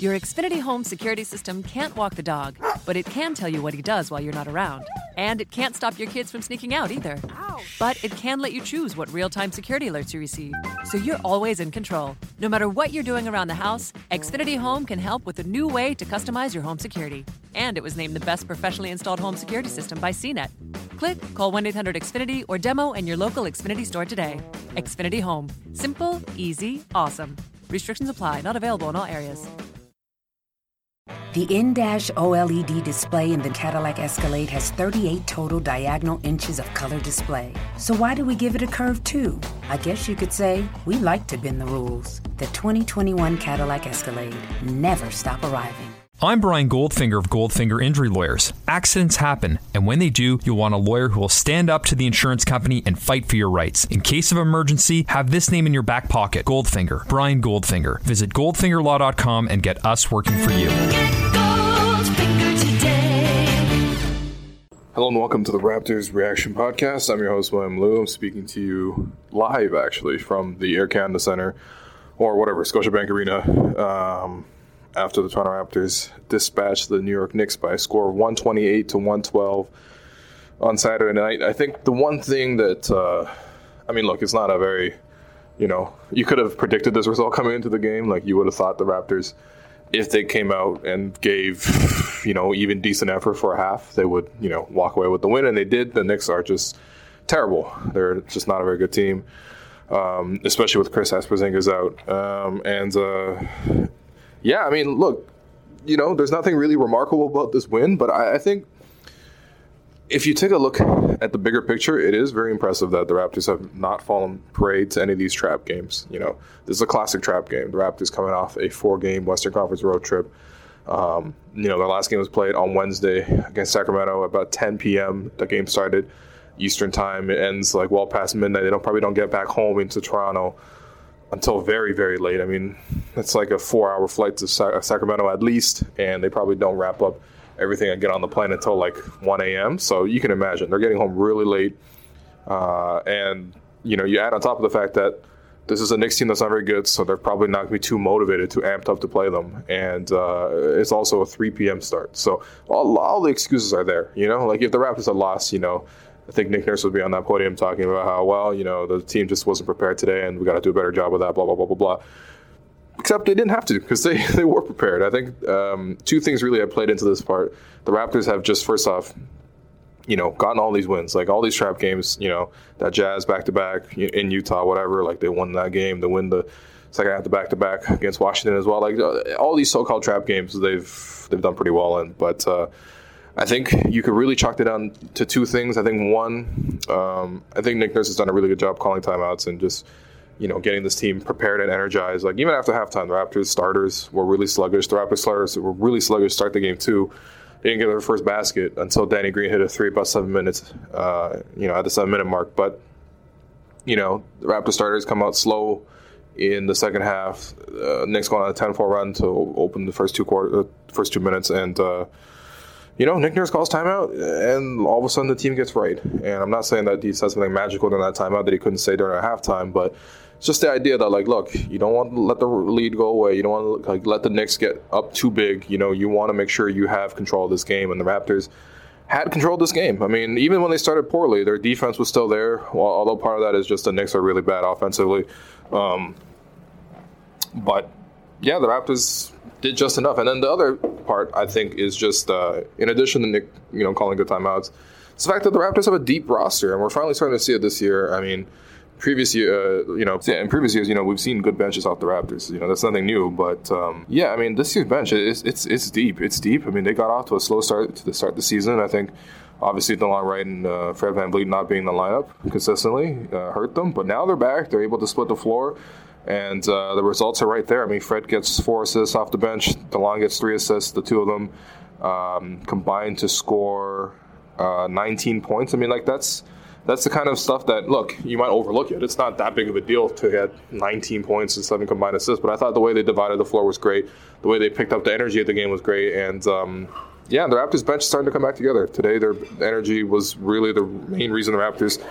Your Xfinity home security system can't walk the dog, but it can tell you what he does while you're not around. And it can't stop your kids from sneaking out either. But it can let you choose what real time security alerts you receive, so you're always in control. No matter what you're doing around the house, Xfinity Home can help with a new way to customize your home security. And it was named the best professionally installed home security system by CNET. Click, call 1 800 Xfinity, or demo in your local Xfinity store today. Xfinity Home. Simple, easy, awesome. Restrictions apply, not available in all areas. The in-dash OLED display in the Cadillac Escalade has 38 total diagonal inches of color display. So why do we give it a curve too? I guess you could say we like to bend the rules. The 2021 Cadillac Escalade never stop arriving. I'm Brian Goldfinger of Goldfinger Injury Lawyers. Accidents happen, and when they do, you'll want a lawyer who will stand up to the insurance company and fight for your rights. In case of emergency, have this name in your back pocket Goldfinger, Brian Goldfinger. Visit goldfingerlaw.com and get us working for you. Hello and welcome to the Raptors Reaction Podcast. I'm your host, William Lou. I'm speaking to you live, actually, from the Air Canada Center, or whatever, Scotiabank Arena. Um, after the Toronto Raptors dispatched the New York Knicks by a score of 128 to 112 on Saturday night. I think the one thing that, uh, I mean, look, it's not a very, you know, you could have predicted this result coming into the game. Like, you would have thought the Raptors, if they came out and gave, you know, even decent effort for a half, they would, you know, walk away with the win. And they did. The Knicks are just terrible. They're just not a very good team. Um, especially with Chris Porzingis out, um, and uh, yeah, I mean, look, you know, there's nothing really remarkable about this win, but I, I, think if you take a look at the bigger picture, it is very impressive that the Raptors have not fallen prey to any of these trap games. You know, this is a classic trap game. The Raptors coming off a four-game Western Conference road trip. Um, you know, their last game was played on Wednesday against Sacramento about 10 p.m. The game started Eastern time. It ends like well past midnight. They don't probably don't get back home into Toronto until very, very late. I mean, it's like a four hour flight to Sacramento at least, and they probably don't wrap up everything and get on the plane until like 1 a.m. So you can imagine they're getting home really late. Uh, and, you know, you add on top of the fact that this is a Knicks team that's not very good, so they're probably not going to be too motivated, too amped up to play them. And uh, it's also a 3 p.m. start. So all, all the excuses are there. You know, like if the Raptors had lost, you know, I think Nick Nurse would be on that podium talking about how, well, you know, the team just wasn't prepared today and we got to do a better job of that, blah, blah, blah, blah, blah. Except they didn't have to because they, they were prepared. I think um, two things really have played into this part. The Raptors have just, first off, you know, gotten all these wins, like all these trap games, you know, that Jazz back to back in Utah, whatever, like they won that game, they win the second half the back to back against Washington as well. Like uh, all these so called trap games, they've they've done pretty well in. But uh, I think you could really chalk it down to two things. I think one, um, I think Nick Nurse has done a really good job calling timeouts and just, you know, getting this team prepared and energized. Like even after halftime, the Raptors starters were really sluggish. The Raptors starters were really sluggish start the game too. They didn't get their first basket until Danny Green hit a three about seven minutes, uh, you know, at the seven minute mark. But, you know, the Raptors starters come out slow in the second half. Uh, Knicks going on a 10-4 run to open the first two quarter, uh, first two minutes, and uh, you know, Nick Nurse calls timeout, and all of a sudden the team gets right. And I'm not saying that he said something magical during that timeout that he couldn't say during a halftime, but it's just the idea that, like, look, you don't want to let the lead go away. You don't want to like, let the Knicks get up too big. You know, you want to make sure you have control of this game. And the Raptors had control of this game. I mean, even when they started poorly, their defense was still there. Although part of that is just the Knicks are really bad offensively. Um, but yeah, the Raptors did just enough. And then the other part, I think, is just uh, in addition to Nick, you know, calling good timeouts, it's the fact that the Raptors have a deep roster, and we're finally starting to see it this year. I mean, previous year, uh, you know, in previous years, you know, we've seen good benches off the Raptors. You know, that's nothing new. But um, yeah, I mean, this year's bench, it's, it's it's deep. It's deep. I mean, they got off to a slow start to the start the season. I think. Obviously, Delon Wright and uh, Fred Van VanVleet not being in the lineup consistently uh, hurt them, but now they're back. They're able to split the floor. And uh, the results are right there. I mean, Fred gets four assists off the bench. DeLon gets three assists. The two of them um, combined to score uh, 19 points. I mean, like that's that's the kind of stuff that look you might overlook it. It's not that big of a deal to get 19 points and seven combined assists. But I thought the way they divided the floor was great. The way they picked up the energy of the game was great. And um, yeah, the Raptors bench is starting to come back together today. Their energy was really the main reason the Raptors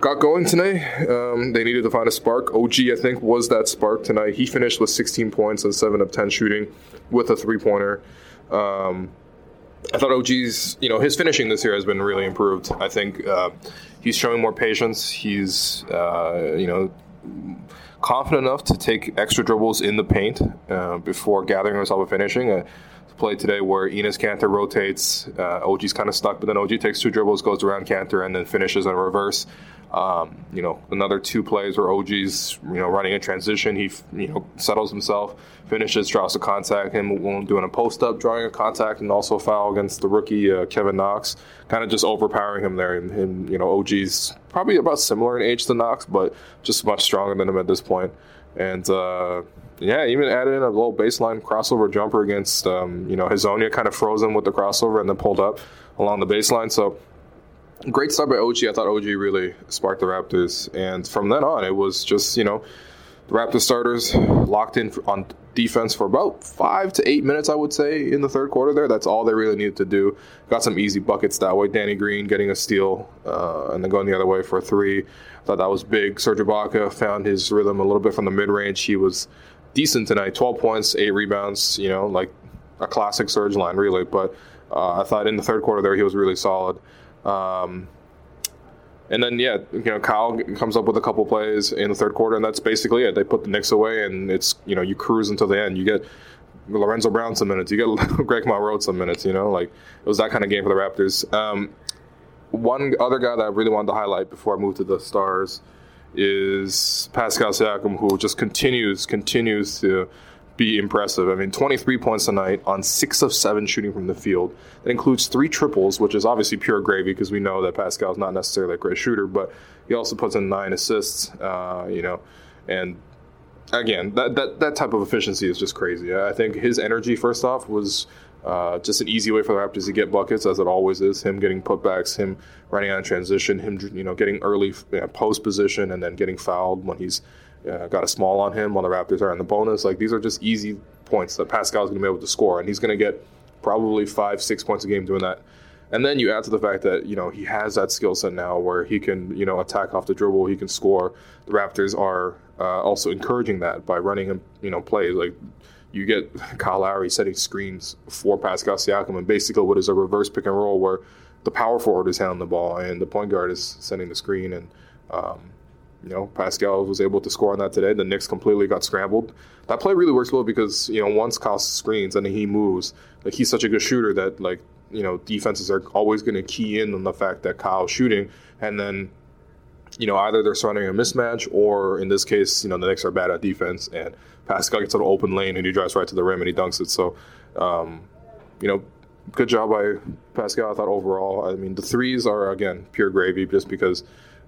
got going today. Um, they needed to find a spark. OG, I think, was that spark tonight. He finished with 16 points and 7 of 10 shooting with a three pointer. Um, I thought OG's, you know, his finishing this year has been really improved. I think uh, he's showing more patience. He's, uh, you know, confident enough to take extra dribbles in the paint uh, before gathering himself a finishing. Play today where Enes Kanter rotates, uh, OG's kind of stuck, but then OG takes two dribbles, goes around Kanter, and then finishes in a reverse. Um, you know, another two plays where OG's you know running a transition. He you know settles himself, finishes, draws a contact. Him doing a post up, drawing a contact, and also foul against the rookie uh, Kevin Knox. Kind of just overpowering him there. And, and, you know, OG's probably about similar in age to Knox, but just much stronger than him at this point. And uh, yeah, even added in a little baseline crossover jumper against um, you know Hezonja, kind of froze him with the crossover and then pulled up along the baseline. So great start by OG. I thought OG really sparked the Raptors, and from then on, it was just you know the Raptors starters locked in on defense for about five to eight minutes, I would say, in the third quarter. There, that's all they really needed to do. Got some easy buckets that way. Danny Green getting a steal, uh, and then going the other way for a three. I thought that was big. Serge Ibaka found his rhythm a little bit from the mid range. He was decent tonight. Twelve points, eight rebounds. You know, like a classic Serge line, really. But uh, I thought in the third quarter there he was really solid. Um, and then yeah, you know, Kyle comes up with a couple plays in the third quarter, and that's basically it. They put the Knicks away, and it's you know you cruise until the end. You get Lorenzo Brown some minutes, you get Greg Monroe some minutes. You know, like it was that kind of game for the Raptors. Um, one other guy that I really wanted to highlight before I move to the stars is Pascal Siakam, who just continues continues to be impressive. I mean, 23 points tonight on six of seven shooting from the field. That includes three triples, which is obviously pure gravy because we know that Pascal's not necessarily a great shooter, but he also puts in nine assists. Uh, you know, and again, that, that that type of efficiency is just crazy. I think his energy, first off, was uh, just an easy way for the Raptors to get buckets, as it always is. Him getting putbacks, him running on transition, him you know getting early you know, post position, and then getting fouled when he's uh, got a small on him while the Raptors are in the bonus. Like these are just easy points that Pascal's going to be able to score, and he's going to get probably five, six points a game doing that. And then you add to the fact that you know he has that skill set now where he can you know attack off the dribble, he can score. The Raptors are uh, also encouraging that by running him you know plays like you get Kyle Lowry setting screens for Pascal Siakam, and basically what is a reverse pick and roll where the power forward is handling the ball and the point guard is sending the screen and um, you know, Pascal was able to score on that today. The Knicks completely got scrambled. That play really works well because you know once Kyle screens and he moves, like he's such a good shooter that like you know defenses are always going to key in on the fact that Kyle's shooting, and then you know either they're surrounding a mismatch or in this case, you know the Knicks are bad at defense and Pascal gets an open lane and he drives right to the rim and he dunks it. So, um, you know, good job by Pascal. I thought overall. I mean, the threes are again pure gravy just because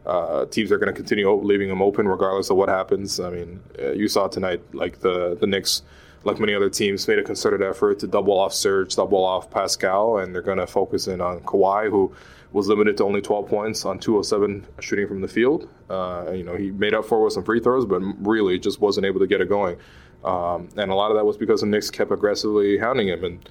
uh, teams are going to continue leaving them open regardless of what happens. I mean, uh, you saw tonight, like the the Knicks, like many other teams, made a concerted effort to double off Serge, double off Pascal, and they're going to focus in on Kawhi, who was limited to only 12 points on 207 shooting from the field. Uh, you know, he made up for it with some free throws, but really just wasn't able to get it going. Um, and a lot of that was because the Knicks kept aggressively hounding him. And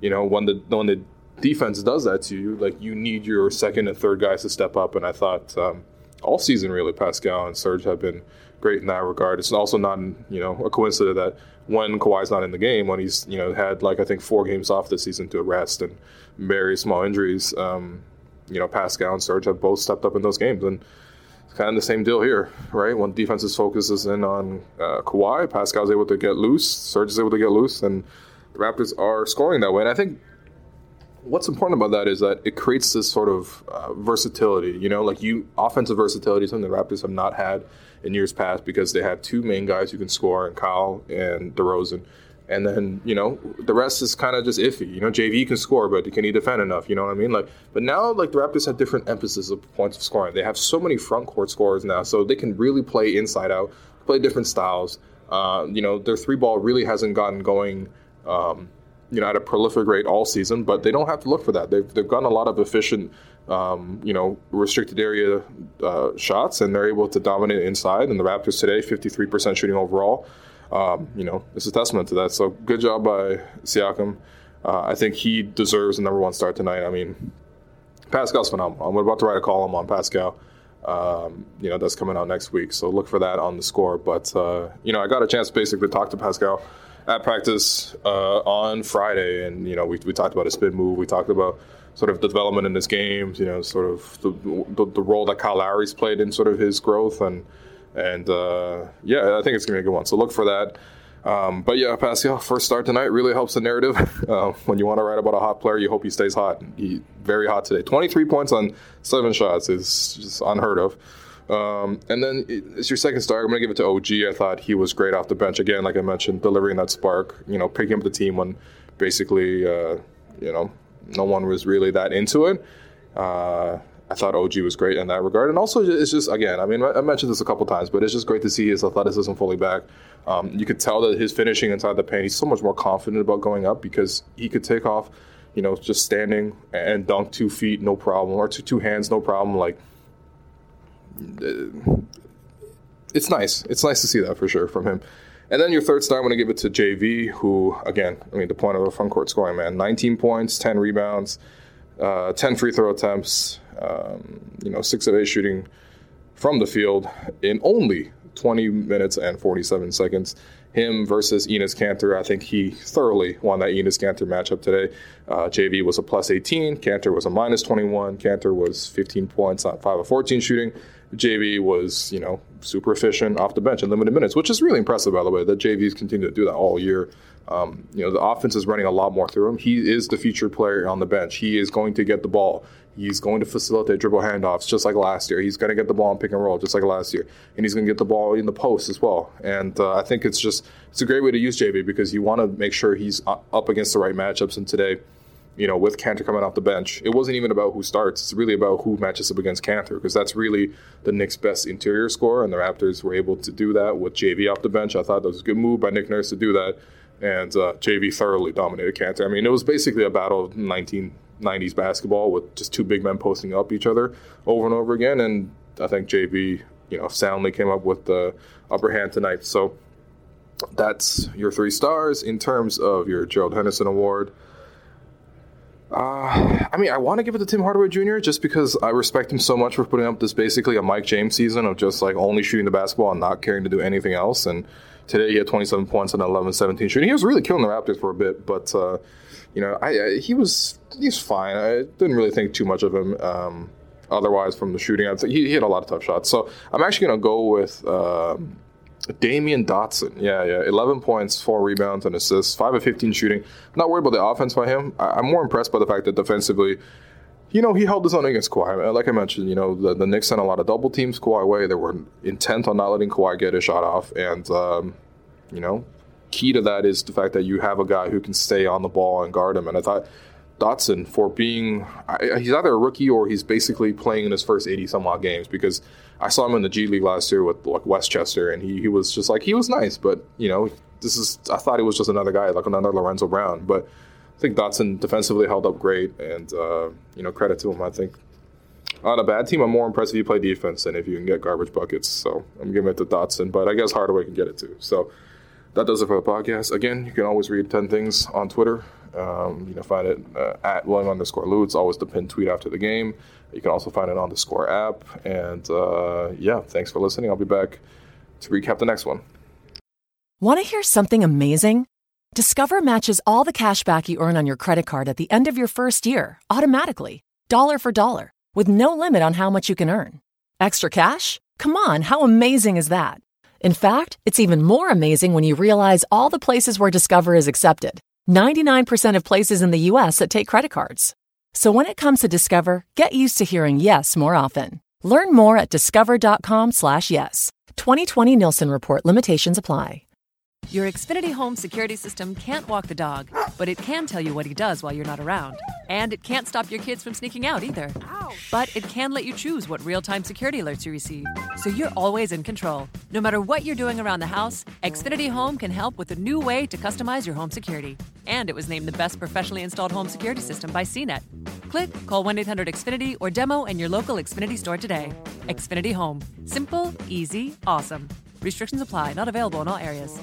you know, when the when the defense does that to you, like you need your second and third guys to step up. And I thought um, all season really, Pascal and Serge have been great in that regard. It's also not you know a coincidence that when Kawhi's not in the game, when he's you know had like I think four games off this season to rest and various small injuries, um, you know Pascal and Serge have both stepped up in those games and. It's kind of the same deal here, right? When defense's focus is in on uh, Kawhi, Pascal's able to get loose, Serge is able to get loose, and the Raptors are scoring that way. And I think what's important about that is that it creates this sort of uh, versatility. You know, like you offensive versatility, something the Raptors have not had in years past because they have two main guys who can score, and Kyle and DeRozan. And then you know the rest is kind of just iffy. You know, JV can score, but can he defend enough? You know what I mean? Like, but now like the Raptors have different emphasis of points of scoring. They have so many front court scorers now, so they can really play inside out play different styles. Uh, you know, their three ball really hasn't gotten going. Um, you know, at a prolific rate all season, but they don't have to look for that. They've, they've gotten a lot of efficient, um, you know, restricted area uh, shots, and they're able to dominate inside. And the Raptors today, 53% shooting overall. Um, you know, it's a testament to that. So good job by Siakam. Uh, I think he deserves a number one start tonight. I mean, Pascal's phenomenal. I'm about to write a column on Pascal. Um, you know, that's coming out next week. So look for that on the score. But, uh, you know, I got a chance basically to talk to Pascal at practice uh, on Friday. And, you know, we, we talked about a spin move. We talked about sort of the development in this game, you know, sort of the, the, the role that Kyle Lowry's played in sort of his growth. And, and uh, yeah, I think it's to be a good one. So look for that. Um, but yeah, Pascal, first start tonight really helps the narrative. Uh, when you want to write about a hot player, you hope he stays hot. He very hot today. 23 points on seven shots is just unheard of. Um, and then it's your second star. I'm going to give it to OG. I thought he was great off the bench again, like I mentioned, delivering that spark. You know, picking up the team when basically, uh, you know, no one was really that into it. Uh, I thought OG was great in that regard. And also, it's just, again, I mean, I mentioned this a couple times, but it's just great to see his athleticism fully back. Um, you could tell that his finishing inside the paint, he's so much more confident about going up because he could take off, you know, just standing and dunk two feet, no problem, or two, two hands, no problem. Like, it's nice. It's nice to see that for sure from him. And then your third star, I'm going to give it to JV, who, again, I mean, the point of a front court scoring man 19 points, 10 rebounds, uh, 10 free throw attempts, um, you know, six of eight shooting from the field in only 20 minutes and 47 seconds. Him versus Enes Kanter, I think he thoroughly won that Enes Kanter matchup today. Uh, JV was a plus 18, Kanter was a minus 21. Kanter was 15 points on 5 of 14 shooting. JV was, you know, super efficient off the bench in limited minutes, which is really impressive, by the way, that JV's continued to do that all year. Um, you know, the offense is running a lot more through him. He is the featured player on the bench. He is going to get the ball. He's going to facilitate dribble handoffs just like last year. He's going to get the ball in pick and roll just like last year, and he's going to get the ball in the post as well. And uh, I think it's just it's a great way to use JV because you want to make sure he's up against the right matchups. And today, you know, with Kanter coming off the bench, it wasn't even about who starts. It's really about who matches up against Kanter because that's really the Knicks' best interior scorer, and the Raptors were able to do that with JV off the bench. I thought that was a good move by Nick Nurse to do that and uh, JV thoroughly dominated Kanter. I mean, it was basically a battle of 1990s basketball with just two big men posting up each other over and over again, and I think JV, you know, soundly came up with the upper hand tonight. So that's your three stars in terms of your Gerald Henderson Award. Uh, I mean, I want to give it to Tim Hardaway Jr. just because I respect him so much for putting up this basically a Mike James season of just like only shooting the basketball and not caring to do anything else. And Today he had 27 points on 11 17 shooting. He was really killing the Raptors for a bit, but uh, you know, I, I, he was he's fine. I didn't really think too much of him. Um, otherwise, from the shooting, I'd say he, he, had a lot of tough shots. So I'm actually going to go with uh, Damyean Dotson. Yeah, yeah, 11 points, four rebounds, and assists, five of 15 shooting. I'm not worried about the offense by him. I, I'm more impressed by the fact that defensively you know, he held his own against Kawhi. Like I mentioned, you know, the, the Knicks sent a lot of double teams Kawhi way. They were intent on not letting Kawhi get a shot off. And, um, you know, key to that is the fact that you have a guy who can stay on the ball and guard him. And I thought Dotson, for being, I, he's either a rookie or he's basically playing in his first 80 some odd games because I saw him in the G League last year with like Westchester and he, he was just like, he was nice, but, you know, this is, I thought he was just another guy, like another Lorenzo Brown. But, I think Dotson defensively held up great, and uh, you know credit to him. I think on a bad team, I'm more impressed if you play defense than if you can get garbage buckets. So I'm giving it to Dotson, but I guess Hardaway can get it too. So that does it for the podcast. Again, you can always read 10 things on Twitter. Um, you can find it uh, at William underscore Lou. It's always the pinned tweet after the game. You can also find it on the Score app. And uh, yeah, thanks for listening. I'll be back to recap the next one. Want to hear something amazing? Discover matches all the cash back you earn on your credit card at the end of your first year automatically, dollar for dollar, with no limit on how much you can earn. Extra cash? Come on, how amazing is that? In fact, it's even more amazing when you realize all the places where Discover is accepted 99% of places in the US that take credit cards. So when it comes to Discover, get used to hearing yes more often. Learn more at discover.com/slash yes. 2020 Nielsen Report limitations apply. Your Xfinity home security system can't walk the dog, but it can tell you what he does while you're not around. And it can't stop your kids from sneaking out either. But it can let you choose what real time security alerts you receive, so you're always in control. No matter what you're doing around the house, Xfinity Home can help with a new way to customize your home security. And it was named the best professionally installed home security system by CNET. Click, call 1 800 Xfinity, or demo in your local Xfinity store today. Xfinity Home. Simple, easy, awesome. Restrictions apply, not available in all areas.